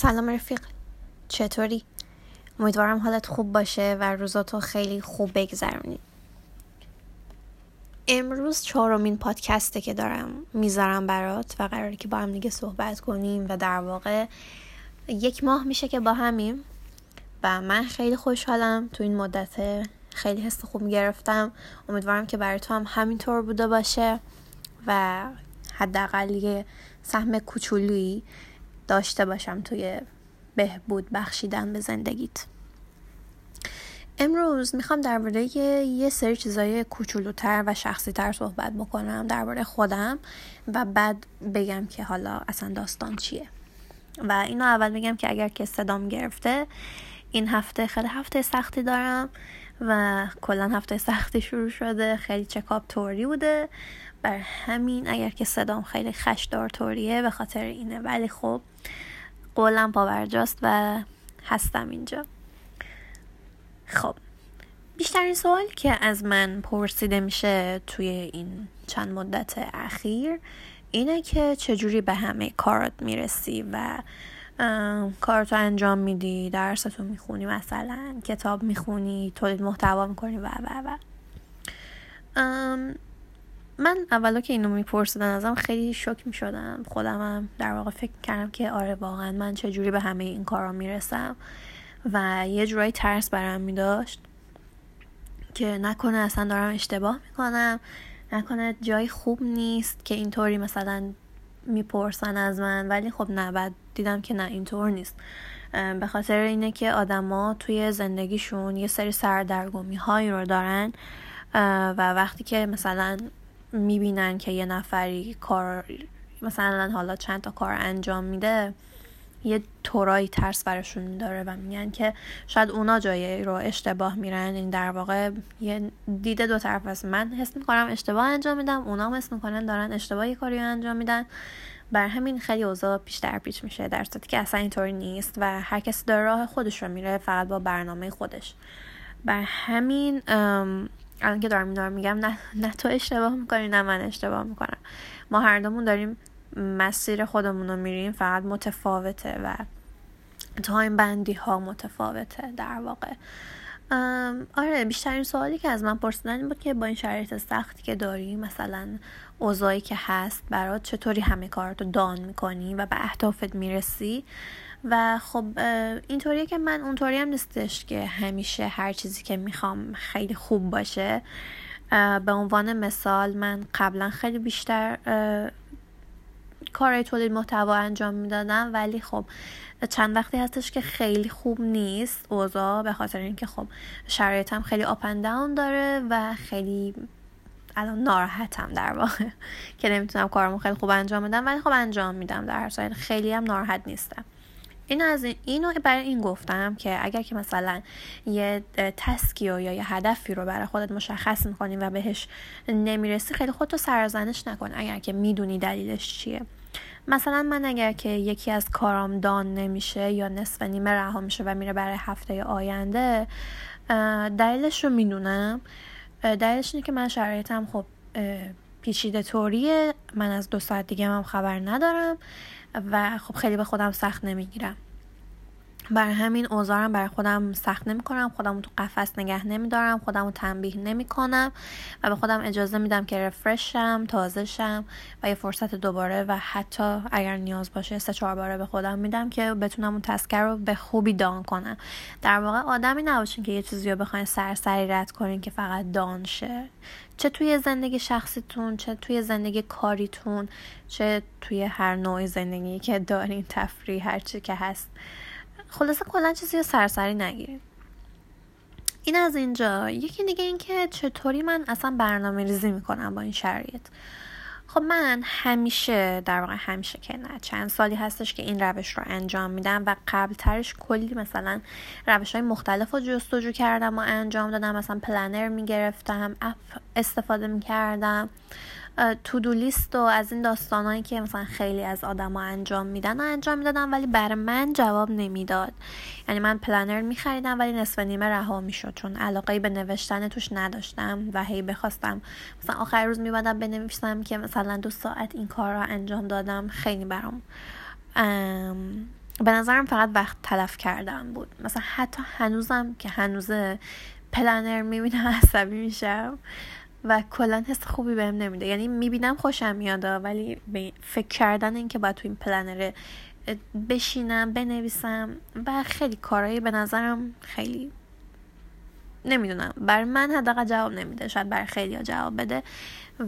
سلام رفیق. چطوری؟ امیدوارم حالت خوب باشه و روزاتو خیلی خوب بگذرونی. امروز چهارمین پادکسته که دارم می‌ذارم برات و قراره که با هم دیگه صحبت کنیم و در واقع یک ماه میشه که با همیم و من خیلی خوشحالم. تو این مدت خیلی حس خوب گرفتم. امیدوارم که برای تو هم همینطور بوده باشه و حداقل یه سهم کوچولویی داشته باشم توی بهبود بخشیدن به زندگیت. امروز می‌خوام درباره یه سری چیزای کوچولوتر و شخصی تر صحبت بکنم درباره خودم و بعد بگم که حالا اصلا داستان چیه. و اینو اول بگم که اگر که صدام گرفته این هفته خیلی هفته سختی دارم و کلا هفته سختی شروع شده. خیلی چکاپ توری بوده. بر همین اگر که صدام خیلی خشدار طوریه به خاطر اینه. ولی خب قولم پاورجاست و هستم اینجا. خب بیشترین سوال که از من پرسیده میشه توی این چند مدت اخیر اینه که چجوری به همه کارات می‌رسی و کارتو انجام میدی درستو می‌خونی مثلا کتاب می‌خونی تولید محتوا می‌کنی و و و. من اولا که اینو میپرسیدن ازم خیلی شوک می‌شدم. خودم هم در واقع فکر کردم که آره واقعا من چجوری به همه این کارا می‌رسم. و یه جورایی ترس برم میداشت که نکنه اصلا دارم اشتباه می‌کنم نکنه جای خوب نیست که اینطوری مثلا می‌پرسن از من ولی خب نه بعد دیدم که نه اینطور نیست. به خاطر اینه که آدما توی زندگیشون یه سری سردرگمی هایی رو دارن و وقتی که مثلا می‌بینن که یه نفری کار مثلا حالا چند تا کار انجام میده یه طورایی ترس برشون داره و میگن که شاید اونا جایی رو اشتباه میرن. این در واقع یه دیده دو طرف است من حس می‌کنم اشتباه انجام میدم اونا هم حس می‌کنن دارن اشتباهی کاری انجام میدن. بر همین خیلی اوضاع پیش در پیش میشه در صورتی که اصلا اینطوری نیست و هر کسی داره راه خودش رو میره فقط با برنامه خودش. بر همین الان که دارم اینا میگم نه, نه تو اشتباه می‌کنی نه من اشتباه می‌کنم. ما هر دومون داریم مسیر خودمون رو میریم فقط متفاوته و تایم بندی ها متفاوته در واقع. آره بیشترین سوالی که از من پرسیدن این بود که با این شرایط سختی که داری مثلا اوضاعی که هست برات چطوری همه کاراتو دان می‌کنی و به اهدافت می‌رسی؟ و خب اینطوریه که من اونطوری هم نیستش که همیشه هر چیزی که می‌خوام خیلی خوب باشه. به عنوان مثال من قبلا خیلی بیشتر کارهای تولید محتوا انجام می‌دادم ولی خب چند وقتی هستش که خیلی خوب نیست اوضاع به خاطر اینکه خب شرایطم خیلی آپن داون داره و خیلی الان ناراحتم در واقع که نمی‌تونم کارمو خیلی خوب انجام بدم ولی خب انجام میدم در هر صورت. خیلی هم ناراحت نیستم. این از این اینو برای این گفتم که اگر که مثلا یه تسکی یا یه هدفی رو برای خودت مشخص می‌کنی و بهش نمی‌رسی خیلی خودتو سرزنش نکن اگر که می‌دونی دلیلش چیه. مثلا من اگر که یکی از کارام دان نمیشه یا نصف نیمه رها میشه و میره برای هفته آینده دلیلش رو می‌دونم. دلیلش اینه که من شرایطم خب پیچیده طوریه. من از دو ساعت دیگه هم خبر ندارم و خب خیلی به خودم سخت نمی‌گیرم. برای همین اوزارم برای خودم سخت نمی کنم خودم تو قفس نگه نمیدارم. خودم رو تنبیه نمی کنم و به خودم اجازه میدم که رفرشم تازه شم و یه فرصت دوباره و حتی اگر نیاز باشه سه چهار باره به خودم میدم که بتونم اون تسکر رو به خوبی دان کنم. در واقع آدمی نباشین که یه چیزی رو بخواین سرسری رد کنین که فقط دان شه چه توی زندگی شخصیتون چه توی زندگی کاریتون چه توی هر نوع زندگی که دارین تفریح هرچی که هست. خلاصه کلا چیزی رو سرسری نگیریم این از اینجا. یکی دیگه این که چطوری من اصلا برنامه ریزی می‌کنم با این شرایط. خب من همیشه در واقع همیشه که نه چند سالی هستش که این روش رو انجام میدم و قبل ترش کلی مثلا روش های مختلف رو جستجو کردم و انجام دادم. مثلا پلنر می‌گرفتم استفاده می‌کردم. تو دو لیست و از این داستانهایی که مثلا خیلی از آدما انجام میدن انجام می‌دادم ولی بر من جواب نمی‌داد. یعنی من پلنر میخریدم ولی نصف نیمه رها می‌شد چون علاقه به نوشتن توش نداشتم و هی بخواستم مثلا آخر روز میبادم بنویسم که مثلا دو ساعت این کار را انجام دادم. خیلی برام به نظرم فقط وقت تلف کردم بود. مثلا حتی هنوزم که هنوزه پلنر می‌بینم عصبی میشم. و کلا حس خوبی بهم نمیده. یعنی می‌بینم خوشم میاد ولی فکر کردن اینکه باید تو این پلنر بشینم بنویسم و خیلی کارهایی به نظرم خیلی نمی‌دونم. بر من حداقل جواب نمیده. شاید بر خیلی ها جواب بده.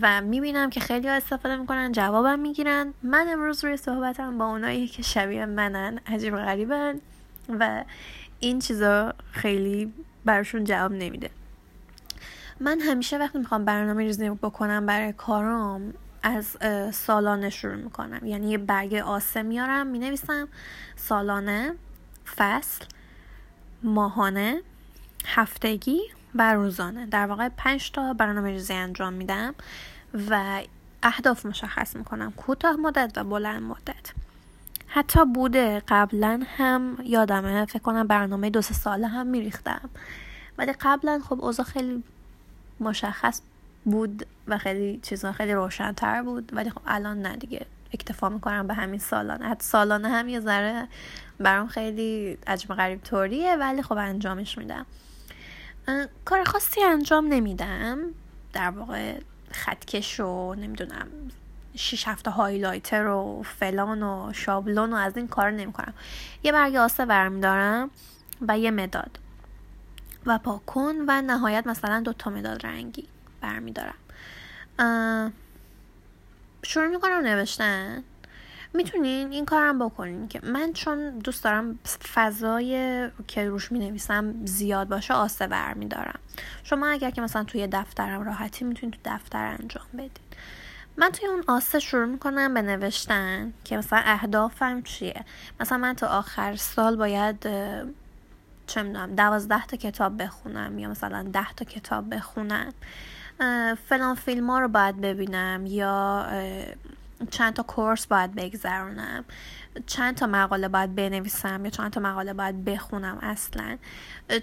و می‌بینم که خیلی ها استفاده می‌کنن جوابم می‌گیرن. من امروز روی صحبتم با اونایی که شبیه منن عجیب غریبن و این چیزا خیلی براشون جواب نمیده. من همیشه وقتی می‌خوام برنامه ریزی بکنم برای کارام از سالانه شروع می‌کنم. یعنی یه برگ آسه میارم می‌نویسم. سالانه فصل ماهانه هفتگی و روزانه. در واقع پنج تا برنامه ریزی انجام میدم و اهداف مشخص می‌کنم. کوتاه مدت و بلند مدت. حتی بوده قبلا هم یادمه فکر کنم برنامه دو سه ساله هم میریختم. ولی قبلا خب اوضاع خیلی مشخص بود و خیلی چیزا خیلی روشنتر بود. ولی خب الان نه دیگه. اکتفا می‌کنم به همین سالانه. حتی سالانه هم یه ذره برام خیلی عجب غریب طوریه ولی خب انجامش میدم. کار خاصی انجام نمیدم. در واقع خطکش و نمی‌دونم شیش هفته هایلایتر و فلان و شابلون و از این کار نمی‌کنم. یه برگ آسه برمیدارم و یه مداد. و پاکن و نهایت مثلا دو تا مداد رنگی برمیدارم. شروع می‌کنم نوشتن. می‌تونین این کارم بکنین که من چون دوست دارم فضای که روش می نویسم زیاد باشه آسه بر می دارم شما اگر که مثلا توی دفترم راحتی می‌تونین تو دفتر انجام بدین. من توی اون آسه شروع می‌کنم به نوشتن که مثلا اهدافم چیه. مثلا من تا آخر سال باید چه می‌دونم دوازده تا کتاب بخونم یا مثلا ده تا کتاب بخونم. فلان فیلم ها رو باید ببینم یا چند تا کورس باید بگذرونم. چند تا مقاله باید بنویسم یا چند تا مقاله باید بخونم اصلا.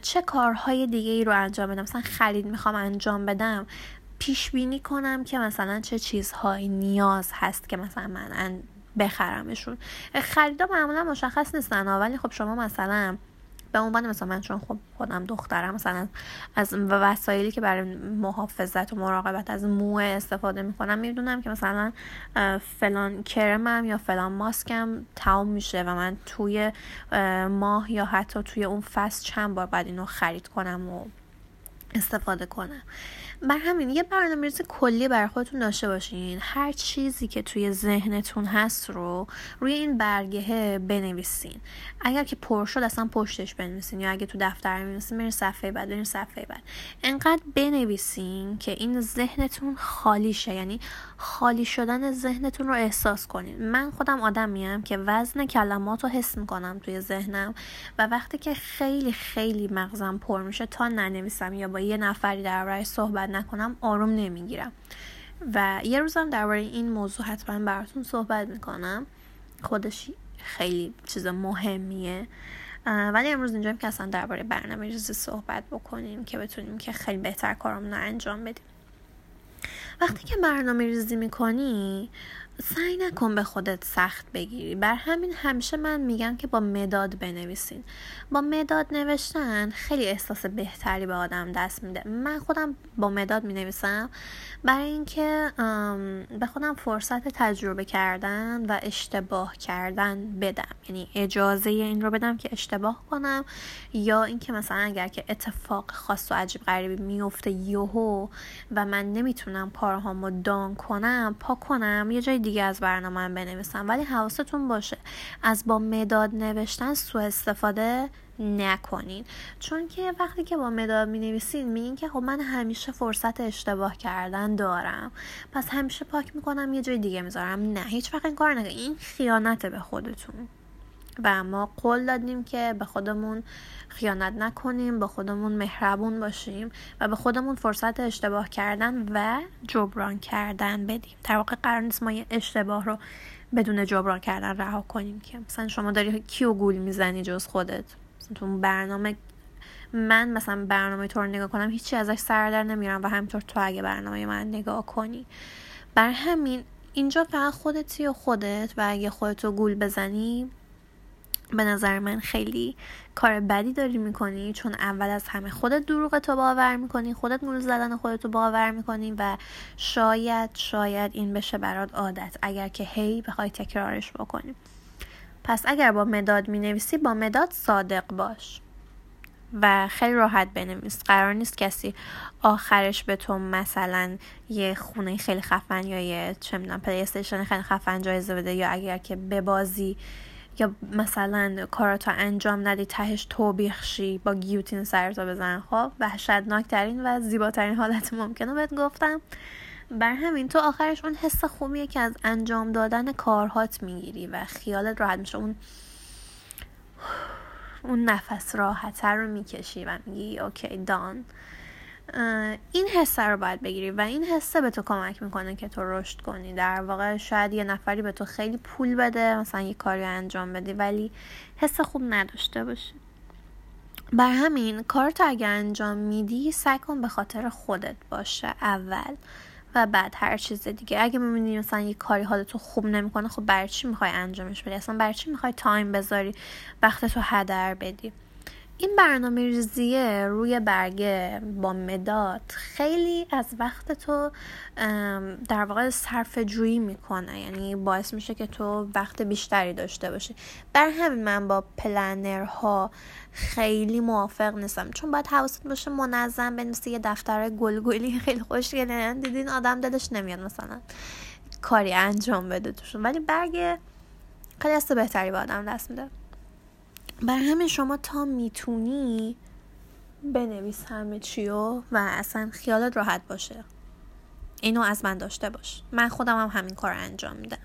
چه کارهای دیگه ای رو انجام بدم؟ مثلا خرید می‌خوام انجام بدم. پیش بینی کنم که مثلا چه چیزهایی نیاز هست که مثلا من بخرمشون. خریدا معمولا مشخص نیستن ولی خب شما مثلا به عنوان مثلا من چون خب خودم دخترم مثلا از وسایلی که برای محافظت و مراقبت از موه استفاده می‌کنم می‌دونم که مثلا فلان کرمم یا فلان ماسکم تمام میشه و من توی ماه یا حتی توی اون فصل چند بار باید اینو خرید کنم و استفاده کنم. بر همین یه برنامه ریزی کلی بر خودتون داشته باشین. هر چیزی که توی ذهنتون هست رو روی این برگه بنویسین. اگر که پر شد اصلا پشتش بنویسین. یا اگه تو دفتر بنویسین برین صفحه بعد برین صفحه بعد. انقدر بنویسین که این ذهنتون خالی شه یعنی خالی شدن ذهنتون رو احساس کنین. من خودم آدم میم که وزن کلمات رو حس می‌کنم توی ذهنم و وقتی که خیلی خیلی مغزم پر میشه تا ننویسم یا با یه نفری در صحبت نکنم آروم نمی‌گیرم. و یه روزم درباره این موضوع حتما براتون صحبت می‌کنم. خودش خیلی چیز مهمیه. ولی امروز اینجا که اصلا درباره برنامه ریزی صحبت بکنیم که بتونیم که خیلی بهتر کارمون رو انجام بدیم. وقتی که برنامه ریزی می‌کنی سعی نکن به خودت سخت بگیری. بر همین همیشه من میگم که با مداد بنویسین. با مداد نوشتن خیلی احساس بهتری به آدم دست میده. من خودم با مداد می نویسم برای اینکه به خودم فرصت تجربه کردن و اشتباه کردن بدم. یعنی اجازه این رو بدم که اشتباه کنم یا اینکه مثلا اگر که اتفاق خاص و عجیب غریبی میفته یهو و من نمی‌تونم کارهامو دان کنم پا کنم یه جای دیگه از برنامه بنویسم ولی حواستون باشه. از با مداد نوشتن سوء استفاده نکنین. چون که وقتی که با مداد می نویسین میگین که خب من همیشه فرصت اشتباه کردن دارم. پس همیشه پاک می‌کنم یه جای دیگه می‌ذارم. نه هیچ وقت این کار نکن. این خیانت به خودتون. و ما قول دادیم که به خودمون خیانت نکنیم به خودمون مهربون باشیم و به خودمون فرصت اشتباه کردن و جبران کردن بدیم. در واقع قرار نیست ما یه اشتباه رو بدون جبران کردن رها کنیم که مثلا شما داری کیو گول می‌زنی جز خودت؟ تو برنامه من مثلا برنامه تو رو نگاه کنم هیچی ازش سر در نمیارم و همینطور تو اگه برنامه من نگاه کنی. بر همین اینجا فقط خودتی و خودت و اگه خودتو گول بزنی به نظر من خیلی کار بدی داری می‌کنی چون اول از همه خودت دروغ تو باور می‌کنی خودت مول زدن خودت رو باور می‌کنی و شاید شاید این بشه برات عادت اگر که هی بخوای تکرارش بکنی. پس اگر با مداد می‌نویسی با مداد صادق باش و خیلی راحت بنویس. قرار نیست کسی آخرش به تو مثلا یه خونه خیلی خفن یا یه چه می‌دونم پلی خیلی خفن جایزه بده یا اگر که به بازی یا مثلا کاراتو انجام ندی تهش توبیخ شی با گیوتین سرتو بزن. خب وحشتناکترین و زیباترین حالت ممکنه بهت گفتم. بر همین تو آخرش اون حس خوبیه که از انجام دادن کارهات می‌گیری و خیالت راحت میشه. اون اون نفس راحتتر رو می‌کشی و میگی اوکی دان این حسه رو باید بگیری و این حسه به تو کمک می‌کنه که تو رشد کنی. در واقع شاید یه نفری به تو خیلی پول بده مثلا یه کاری انجام بدی ولی حس خوب نداشته باشی. بر همین کار تو اگه انجام میدی سعی کن به خاطر خودت باشه اول و بعد هر چیز دیگه. اگه می‌بینی مثلا یه کاری حالتو خوب نمی‌کنه خب برای چی می‌خوای انجامش بدی؟ اصلا برای چی می‌خوای تایم بذاری وقت تو هدر بدی؟ این برنامه ریزیه روی برگه با مداد خیلی از وقت تو در واقع صرف جویی می‌کنه. یعنی باعث میشه که تو وقت بیشتری داشته باشی. بر همین من با پلنرها خیلی موافق نیستم. چون باید حواست باشه منظم بنویسی یه دفتر گلگلی خیلی خوشگله. دیدین آدم دلش نمیاد مثلا کاری انجام بده توشون. ولی برگ خیلی بهتری با آدم دست میده. بر همین شما تا می‌تونی بنویس همه چیو و اصلا خیالت راحت باشه. اینو از من داشته باش. من خودم هم همین کار انجام میدم.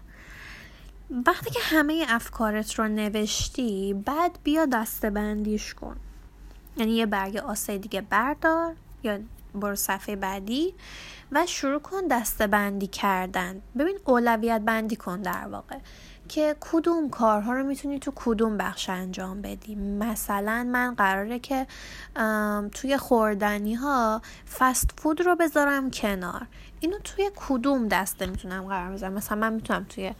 وقتی که همه افکارت رو نوشتی بعد بیا دسته بندیش کن. یعنی یه برگ آسه دیگه بردار یا برو صفحه بعدی و شروع کن دسته بندی کردن. ببین اولویت بندی کن در واقع. که کدوم کارها رو می‌تونی تو کدوم بخش انجام بدی؟ مثلا من قراره که توی خوردنی ها فست فود رو بذارم کنار. اینو توی کدوم دسته می‌تونم قرار بذارم؟ مثلا من می‌تونم توی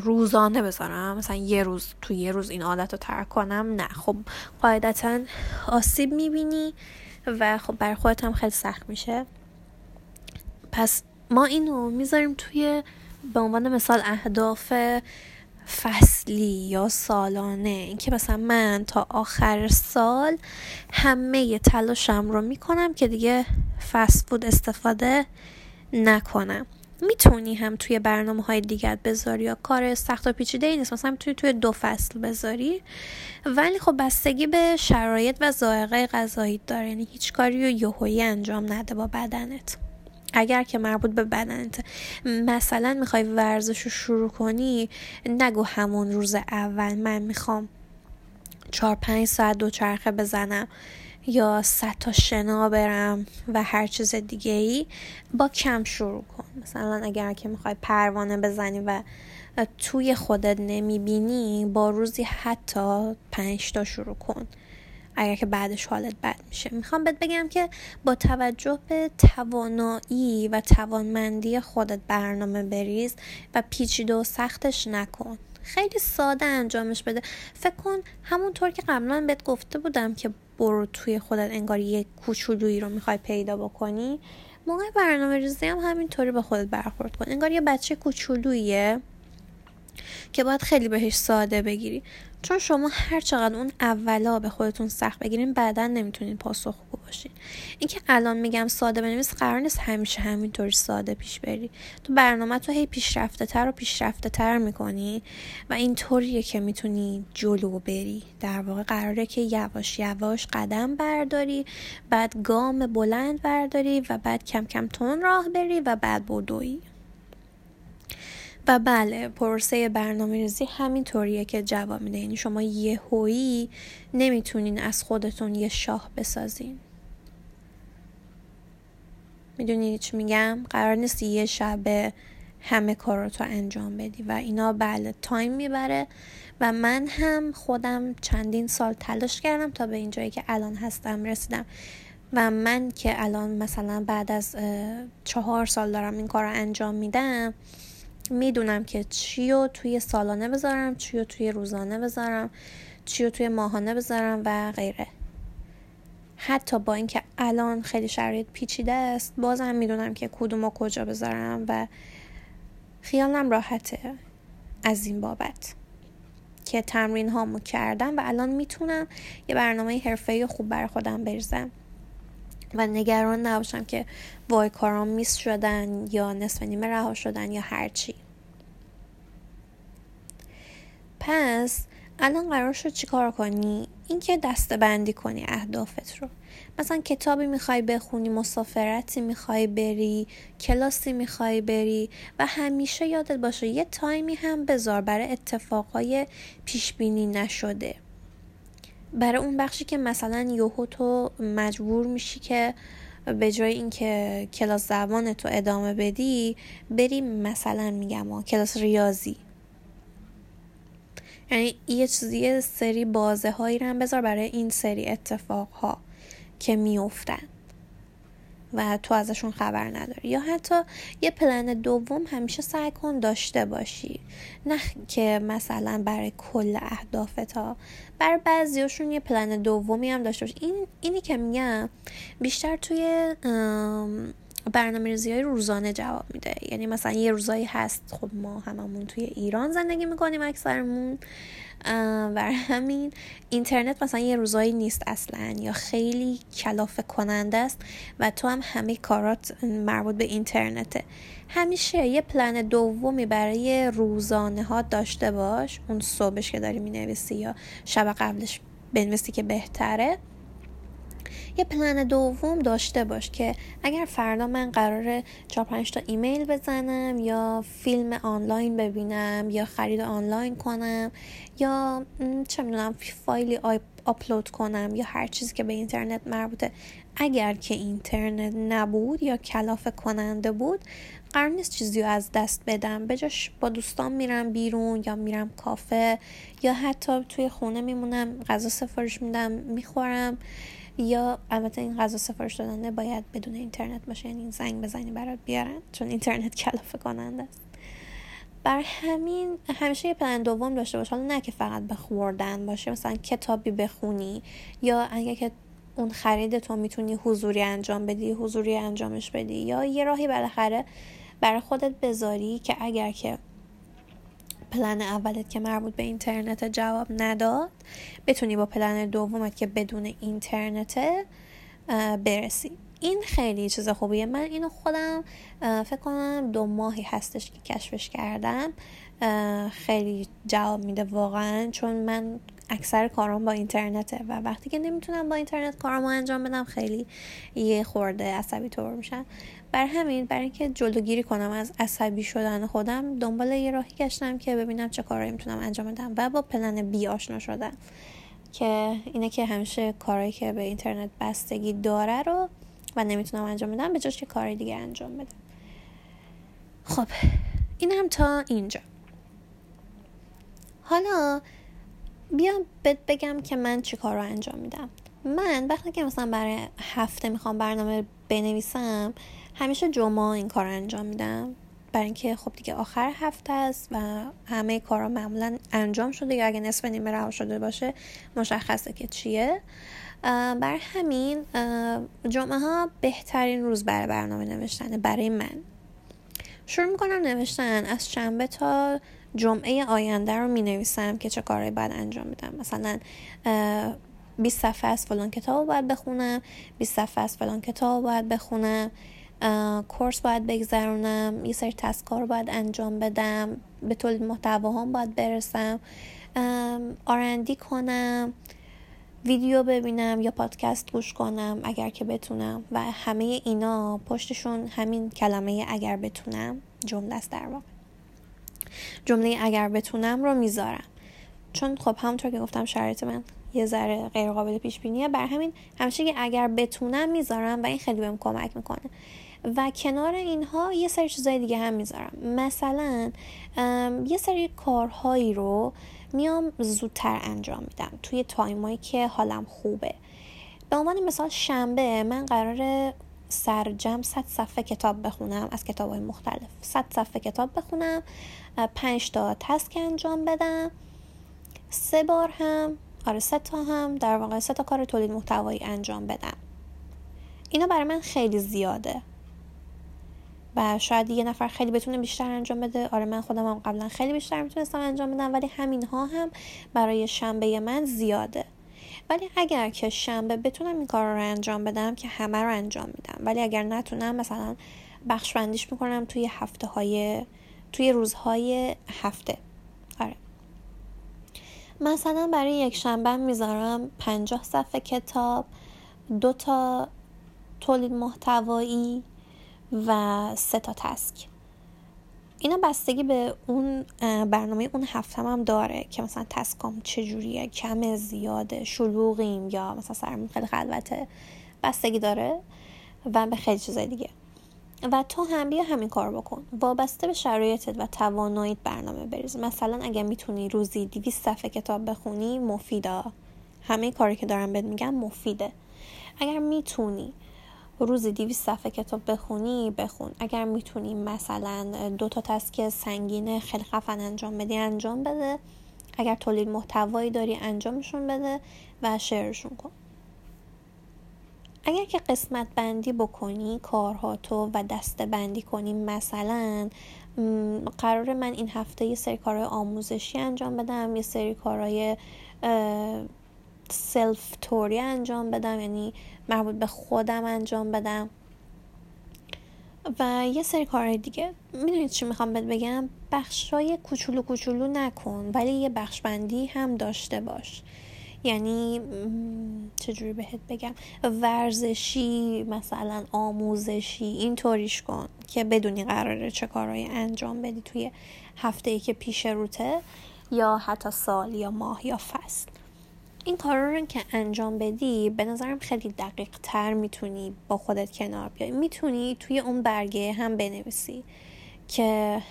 روزانه بذارم. مثلا یه روز توی یه روز این عادت رو ترک کنم؟ نه. خب قاعدتا آسیب می‌بینی و خب برای خودت هم خیلی سخت میشه. پس ما اینو می‌ذاریم توی به عنوان مثال اهداف فصلی یا سالانه اینکه مثلا من تا آخر سال همه تلاشم رو می‌کنم که دیگه فست فود استفاده نکنم. می‌تونی هم توی برنامه های دیگر بذاری یا کار سخت و پیچیده ای نیست مثلا می‌تونی توی دو فصل بذاری. ولی خب بستگی به شرایط و ذائقه غذایی داره یعنی هیچ کاری رو یهویی انجام نده با بدنت. اگر که مربوط به بدنت. مثلا می‌خوای ورزش رو شروع کنی نگو همون روز اول من می‌خوام چهار پنج ساعت دوچرخه بزنم یا صد تا شنا برم و هر چیز دیگه ای با کم شروع کن. مثلا اگر که می‌خوای پروانه بزنی و توی خودت نمی‌بینی با روزی حتی پنج تا شروع کن. اگر که بعدش حالت بد میشه. می‌خوام بهت بگم که با توجه به توانایی و توانمندی خودت برنامه بریز و پیچیده و سختش نکن. خیلی ساده انجامش بده. فکر کن همونطور که قبلا بهت گفته بودم که برو توی خودت انگار یک کوچولویی رو می‌خوای پیدا بکنی موقع برنامه ریزی هم همینطوری به خودت برخورد کن. انگار یه بچه کوچولوییه که باید خیلی بهش ساده بگیری. چون شما هر چقدر اون اولا به خودتون سخت بگیرین بعدا نمی‌تونین پاسخگو باشین. اینکه الان میگم ساده بنویس قرار نیست همیشه همینطوری ساده پیش بری. تو برنامه تو هی پیشرفته تر و پیشرفته تر می‌کنی و اینطوریه که می‌تونی جلو بری. در واقع قراره که یواش یواش قدم برداری بعد گام بلند برداری و بعد کم کم تون راه بری و بعد بدوی و بله پروسه برنامه ریزی همین طوریه که جواب میده. یعنی شما یه هویی نمی‌تونین از خودتون یه شاه بسازین. می‌دونی چی میگم؟ قرار نیست یه شب همه کار رو تو انجام بدی. و اینا بله تایم می‌بره. و من هم خودم چندین سال تلاش کردم تا به اینجایی که الان هستم رسیدم. و من که الان مثلا بعد از چهار سال دارم این کار رو انجام میدم می‌دونم که چی رو توی سالانه بذارم چی رو توی روزانه بذارم چی رو توی ماهانه بذارم و غیره. حتی با اینکه الان خیلی شرایط پیچیده است بازم می‌دونم که کدوم و کجا بذارم و خیالم راحته از این بابت که تمرین هامو کردم و الان می‌تونم یه برنامه حرفه خوب بر خودم بریزم. و نگران نباشم که وای کارام میس شدن یا نصف نیمه رها شدن یا هرچی پس الان قرار شد چیکار کنی؟ اینکه دسته بندی کنی اهدافت رو. مثلا کتابی می‌خوای بخونی مسافرتی می‌خوای بری کلاسی می‌خوای بری و همیشه یادت باشه یه تایمی هم بذار برای اتفاقای پیشبینی نشده. برای اون بخشی که مثلا یوهو تو مجبور میشی که به جای اینکه کلاس زبان تو ادامه بدی بری مثلا میگم کلاس ریاضی. یعنی یه چیزی سری بازه هایی رو هم بذار برای این سری اتفاق ها که میافتن. و تو ازشون خبر نداری. یا حتی یه پلن دوم همیشه سعی کن داشته باشی. نه که مثلا برای کل اهدافت ها برای بعضیاشون یه پلن دومی هم داشته باشی این اینی که میگم بیشتر توی برنامه ریزی های روزانه جواب میده. یعنی مثلا یه روزایی هست خب ما هممون توی ایران زندگی می‌کنیم اکثرمون. بر همین اینترنت مثلا یه روزایی نیست اصلا یا خیلی کلافه کننده است و تو هم همه کارات مربوط به اینترنته. همیشه یه پلن دومی برای روزانه ها داشته باش. اون صبحش که داری می‌نویسی یا شب قبلش بنویسی که بهتره. یه پلن دوم داشته باش که اگر فردا من قرار 4 5 تا ایمیل بزنم یا فیلم آنلاین ببینم یا خرید آنلاین کنم یا چه می‌دونم فایلی آپلود کنم یا هر چیزی که به اینترنت مربوطه. اگر که اینترنت نبود یا کلافه کننده بود قرار نیست چیزی رو از دست بدم. بجاش با دوستان میرم بیرون یا میرم کافه یا حتی توی خونه میمونم غذا سفارش میدم می‌خورم. یا البته این غذا سفارش دادنه باید بدون اینترنت باشه یعنی زنگ بزنی برات بیارن چون اینترنت کلافه کننده است. بر همین همیشه یه پلن دوم داشته باش. حالا نه که فقط به خوردن باشه مثلا کتابی بخونی یا اگه که اون خرید تو می‌تونی حضوری انجام بدی حضوری انجامش بدی یا یه راهی بالاخره برای خودت بذاری که اگر که پلن اولت که مربوط به اینترنت جواب نداد بتونی با پلن دومت که بدون اینترنت برسی. این خیلی چیز خوبیه. من اینو خودم فکر کنم دو ماهی هستش که کشفش کردم. خیلی جواب میده واقعا چون من اکثر کارام با اینترنته و وقتی که نمی‌تونم با اینترنت کارامو انجام بدم خیلی یه خورده عصبی طور میشن بر همین برای اینکه جلوگیری کنم از عصبی شدن خودم دنبال یه راهی گشتم که ببینم چه کارایی می‌تونم انجام بدم و با پلن بی آشنا شدم که اینه که همیشه کارهایی که به اینترنت بستگی داره رو و نمی‌تونم انجام بدم به جاش که کار دیگه انجام بدم. خب این هم تا اینجا. حالا بیام بهت بگم که من چی کار رو انجام میدم. من وقتی که مثلا برای هفته می‌خوام برنامه بنویسم همیشه جمعه این کار انجام میدم. برای اینکه خب دیگه آخر هفته است و همه کارا معمولا انجام شده. اگه نصف نیمه رها شده باشه مشخصه که چیه. بر همین جمعه ها بهترین روز برای برنامه نوشتنه برای من. شروع می‌کنم نوشتن از شنبه تا جمعه آینده رو می نویسم که چه کارهایی باید انجام بدم. مثلا 20 صفحه از فلان کتاب باید بخونم 20 صفحه از فلان کتاب باید بخونم. کورس باید بگذرونم یه سری تسکار رو باید انجام بدم به تولید محتواهام باید برسم آرندی کنم ویدیو ببینم یا پادکست گوش کنم اگر که بتونم و همه اینا پشتشون همین کلمه اگر بتونم جمله است در واقع. جمله اگر بتونم رو می‌ذارم. چون خب همونطور که گفتم شرایط من یه ذره غیر قابل پیش بینیه بر همین همیشه اگر بتونم می‌ذارم و این خیلی بهم کمک می‌کنه. و کنار اینها یه سری چیزای دیگه هم می‌ذارم. مثلا یه سری کارهایی رو میام زودتر انجام میدم توی تایمایی که حالم خوبه. به عنوان مثال شنبه من قرار سرجم صد صفحه کتاب بخونم از کتاب های مختلف. صد صفحه کتاب بخونم پنج تا تسک انجام بدم سه بار هم آره سه تا هم در واقع سه تا کار تولید محتوایی انجام بدم. اینا برای من خیلی زیاده. و شاید یه نفر خیلی بتونه بیشتر انجام بده. آره من خودم هم قبلا خیلی بیشتر می‌تونستم انجام بدم ولی همین ها هم برای شنبه من زیاده. ولی اگر که شنبه بتونم این کار رو انجام بدم که همه رو انجام میدم. ولی اگر نتونم مثلا بخش بندیش می‌کنم توی هفته های توی روزهای هفته. آره. مثلا برای یک شنبه می‌ذارم پنجاه صفحه کتاب دو تا تولید محتوایی و سه تا تسک. اینا بستگی به اون برنامه اون هفته هم داره که مثلا تسکام چجوریه کم زیاده شلوغیم یا مثلا سرمون خیلی خلوته. بستگی داره و به خیلی چیزای دیگه. و تو هم بیا همین کار بکن. وابسته به شرایطت و تواناییت برنامه بریز. مثلا اگه می‌تونی روزی 200 صفحه کتاب بخونی مفیده همه کاری که دارم بهت میگم مفیده. اگر می‌تونی روزی 200 صفحه کتاب بخونی بخون. اگر می‌تونی مثلا دو تا تسک سنگینه خیلی خفن انجام بدی انجام بده. اگر تولید محتوایی داری انجامشون بده و شعرشون کن. اگر که قسمت بندی بکنی کارها تو و دسته بندی کنی مثلا قرار من این هفته یه سری کارهای آموزشی انجام بدم یه سری کارهای سلف توری انجام بدم یعنی مربوط به خودم انجام بدم. و یه سری کارهای دیگه. می‌دونید چی می‌خوام بهت بگم؟ بخشای کوچولو کوچولو نکن ولی یه بخش بندی هم داشته باش. یعنی چجوری بهت بگم؟ ورزشی مثلا آموزشی اینطوریش کن که بدونی قراره چه کارهایی انجام بدی توی هفته ای که پیش روته یا حتی سال یا ماه یا فصل. این کار رو که انجام بدی به نظرم خیلی دقیق تر می‌تونی با خودت کنار بیای. می‌تونی توی اون برگه هم بنویسی که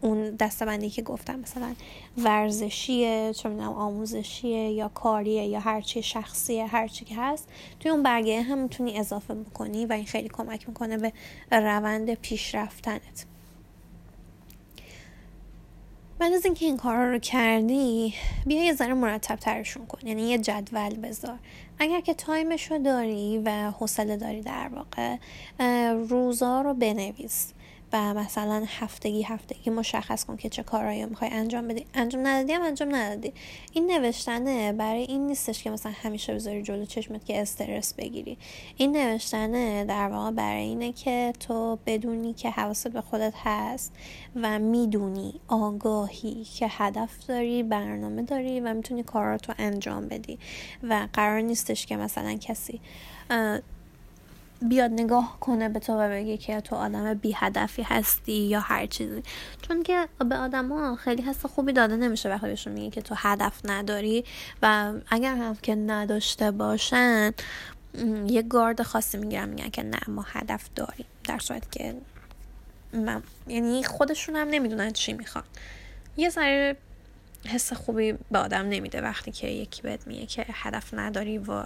اون دستبندی که گفتم مثلا ورزشیه چه می‌دونم آموزشیه یا کاریه یا هرچی شخصیه هرچی که هست توی اون برگه هم می‌تونی اضافه بکنی و این خیلی کمک می‌کنه به روند پیشرفتنت. بعد از اینکه این کارا رو کردی بیا یه ذره مرتب ترشون کن یعنی یه جدول بذار. اگر که تایمش رو داری و حوصله داری در واقع روزا رو بنویس. و مثلا هفتگی هفتگی مشخص کن که چه کارهایی می‌خوای انجام بدی. انجام ندادی هم انجام ندادی. این نوشتنه برای این نیستش که مثلا همیشه بذاری جلو چشمت که استرس بگیری. این نوشتنه در واقع برای اینه که تو بدونی که حواست به خودت هست و می‌دونی آگاهی که هدف داری برنامه داری و می‌تونی کاراتو انجام بدی. و قرار نیستش که مثلا کسی بیاد نگاه کنه به تو و بگه که تو آدم بی هدفی هستی یا هر چیزی. چون که به آدما خیلی حس خوبی داده نمیشه وقتی بهشون میگه که تو هدف نداری و اگر هم که نداشته باشن یه گارد خاصی می‌گیرن میگن که نه ما هدف داریم. در صورت که من یعنی خودشون هم نمی‌دونن چی می‌خوان. یه سری حس خوبی به آدم نمیده وقتی که یکی بهت میگه که هدف نداری و,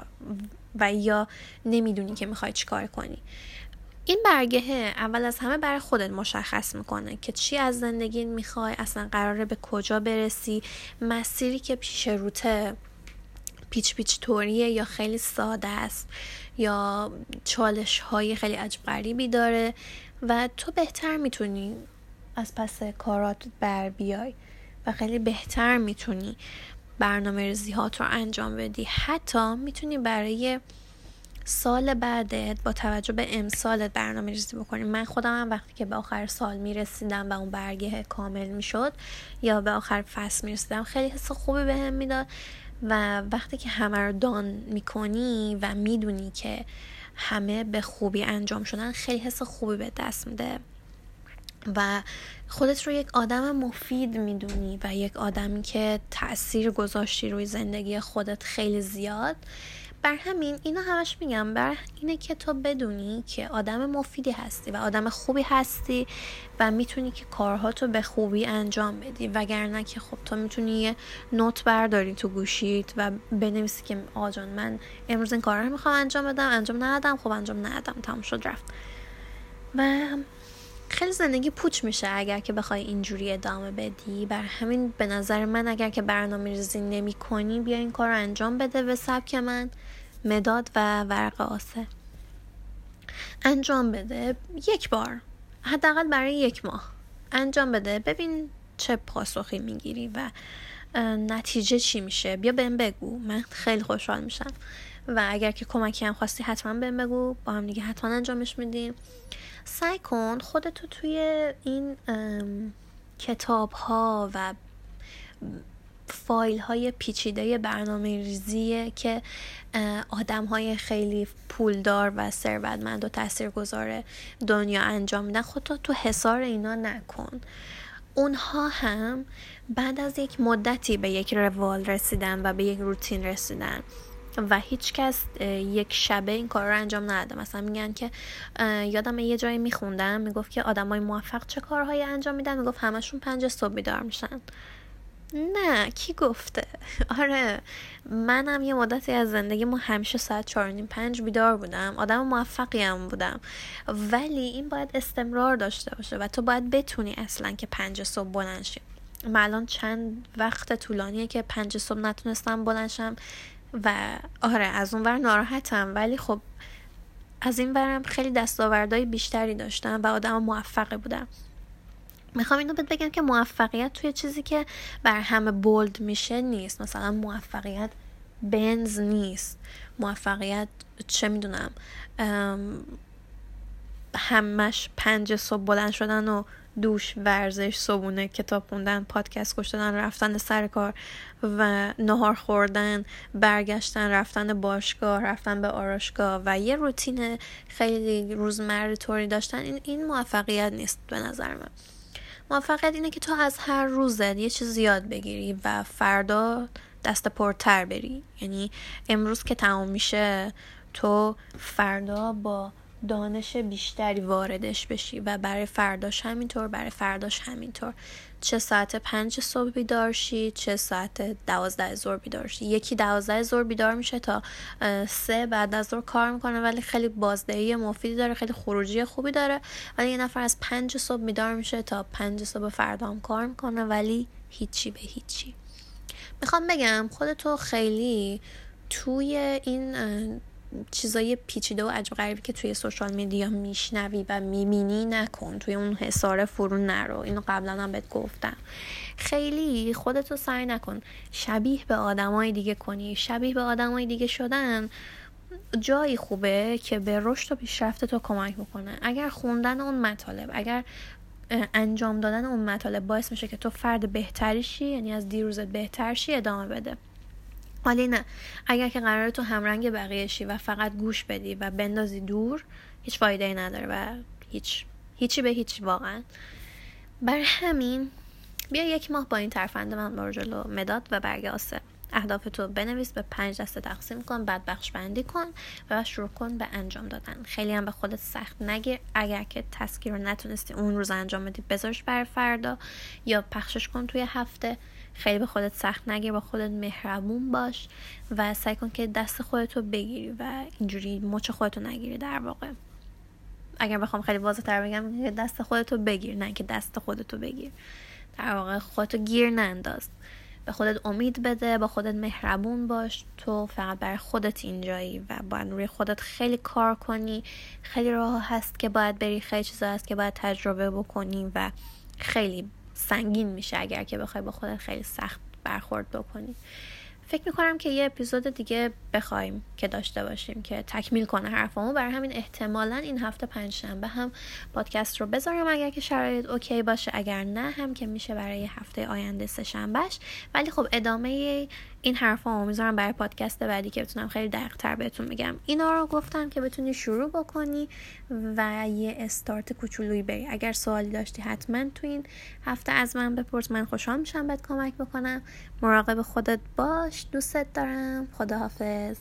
و یا نمی‌دونی که می‌خوای چیکار کنی. این برگه اول از همه برای خودت مشخص می‌کنه که چی از زندگی می‌خوای اصلا قراره به کجا برسی مسیری که پیش روته پیچ پیچ طوریه یا خیلی ساده است یا چالش های خیلی عجب غریبی داره و تو بهتر می‌تونی از پس کارات بر بیای و خیلی بهتر می‌تونی برنامه ریزیهات رو انجام بدی. حتی می‌تونی برای سال بعدت با توجه به امسالت برنامه ریزی بکنی. من خودم هم وقتی که به آخر سال می‌رسیدم و اون برگه کامل می‌شد یا به آخر فصل می‌رسیدم خیلی حس خوبی بهم به می‌داد. و وقتی که همه رو دان می‌کنی و می‌دونی که همه به خوبی انجام شدن خیلی حس خوبی به دست میده. و خودت رو یک آدم مفید می‌دونی و یک آدمی که تاثیر گذاشتی روی زندگی خودت خیلی زیاد. بر همین اینا همش میگم بر اینه که تو بدونی که آدم مفیدی هستی و آدم خوبی هستی و می‌تونی که کارهاتو به خوبی انجام بدی. وگرنه که خب تو می‌تونی یه نوت برداری تو گوشیت و بنویسی که آجان من امروز این کار رو می‌خوام انجام بدم انجام ندادم خب انجام ندادم تموم شد رفت. و خیلی زندگی پوچ میشه اگر که بخوای اینجوری ادامه بدی. بر همین به نظر من اگر که برنامه ریزی نمی کنی بیا این کار رو انجام بده به سبک من. مداد و ورق آسه. انجام بده یک بار. حداقل برای یک ماه. انجام بده. ببین چه پاسخی می‌گیری و نتیجه چی میشه. بیا بهم بگو. من خیلی خوشحال میشم. و اگر که کمکی هم خواستی حتما بهم بگو. با هم دیگه حتما انجامش میدیم. سعی کن خودتو توی این کتاب ها و فایل های پیچیده برنامه ریزیه که آدم های خیلی پولدار و ثروتمند و تاثیرگذار دنیا انجام میدن خودتو تو حسار اینا نکن. اونها هم بعد از یک مدتی به یک روال رسیدن و به یک روتین رسیدن. و هیچ کس یک شبه این کار رو انجام نداده. مثلا میگن که یادم یه جایی میخوندم می‌گفت که آدمای موفق چه کارهایی انجام میدن؟ می‌گفت همشون پنج صبح بیدار میشن. نه کی گفته؟ آره منم یه مدتی از زندگی ما همیشه ساعت چهار نیم پنج بیدار بودم. آدم موفقی هم بودم. ولی این باید استمرار داشته باشه و تو باید بتونی اصلا که پنج صبح بلند شی. من الان چند وقت طولانیه که پنج صبح نتونستم بلنشم و آره از اون ور ناراحتم. ولی خب از این ورم خیلی دستاوردهای بیشتری داشتم و آدم موفقه بودم. می‌خوام اینو بهت بگم که موفقیت توی چیزی که بر همه بولد میشه نیست. مثلا موفقیت بنز نیست. موفقیت چه می‌دونم همش پنج صبح بلند شدن و دوش ورزش صبونه کتاب خوندن پادکست گوش دادن رفتن سر کار و نهار خوردن برگشتن رفتن باشگاه رفتن به آراشگاه و یه روتین خیلی روزمره طوری داشتن این, این موفقیت نیست به نظر من. موفقیت اینه که تو از هر روزت یه چیز یاد بگیری و فردا دست پرتر بری. یعنی امروز که تمام میشه تو فردا با دانش بیشتری واردش بشی و برای فرداش همینطور برای فرداش همینطور. چه ساعت پنج صبح بیدار شی چه ساعت دوازده ظهر بیدار شی. یکی دوازده ظهر بیدار میشه تا سه بعد از ظهر کار می‌کنه ولی خیلی بازدهی مفیدی داره خیلی خروجی خوبی داره. ولی یه نفر از پنج صبح بیدار میشه تا پنج صبح فردا کار می‌کنه ولی هیچی به هیچی. می‌خوام بگم خودتو خیلی توی این چیزای پیچیده و عجب غریبی که توی سوشال میدیا میشنوی و می‌بینی نکن توی اون حسار فرو نرو. اینو قبلا هم بهت گفتم. خیلی خودتو سعی نکن. شبیه به آدمای دیگه کنی. شبیه به آدمای دیگه شدن جایی خوبه که به رشد و پیشرفت تو کمک می‌کنه اگر خوندن اون مطالب اگر انجام دادن اون مطالب باعث میشه که تو فرد بهتری شی یعنی از دیروزت بهتر شی ادامه بده. ولی نه اگر که قرار تو همرنگ بقیه شی و فقط گوش بدی و بندازی دور هیچ فایده ای نداره و هیچ هیچی به هیچ واقعا. بر همین بیا یک ماه با این ترفند من برو جلو مداد و برگاسه اهداف تو بنویس به پنج دسته تقسیم کن بعد بخش بندی کن و شروع کن به انجام دادن. خیلی هم به خودت سخت نگیر. اگر که تسکیر رو نتونستی اون روز انجام بدی بذارش بر فردا یا پخشش کن توی هفته. خیلی به خودت سخت نگیر با خودت مهربون باش و سعی کن که دست خودتو بگیری و اینجوری مچ خودتو نگیری در واقع. اگر بخوام خیلی واضح تر بگم دست خودتو بگیر نه که دست خودتو بگیر. در واقع خودتو گیر ننداز. به خودت امید بده با خودت مهربون باش. تو فقط برای خودت اینجایی و باید روی خودت خیلی کار کنی. خیلی راه هست که باید بری خیلی چیزا هست که باید تجربه بکنی و خیلی سنگین میشه اگر که بخوای با خودت خیلی سخت برخورد بکنی. فکر می‌کنم که یه اپیزود دیگه بخوایم که داشته باشیم که تکمیل کنه حرفامو برای همین احتمالا این هفته پنجشنبه هم پادکست رو بذارم اگر که شرایط اوکی باشه. اگر نه هم که میشه برای هفته آینده سه شنبهش ولی خب ادامه این حرفا می‌ذارم برای پادکست بعدی که بتونم خیلی دقیق تر بهتون میگم اینا رو گفتم که بتونی شروع بکنی و یه استارت کوچولویی بری. اگر سوالی داشتی حتما تو این هفته از من بپرس. من خوشحال میشم بهت کمک بکنم. مراقب خودت باش. دوستت دارم. خداحافظ.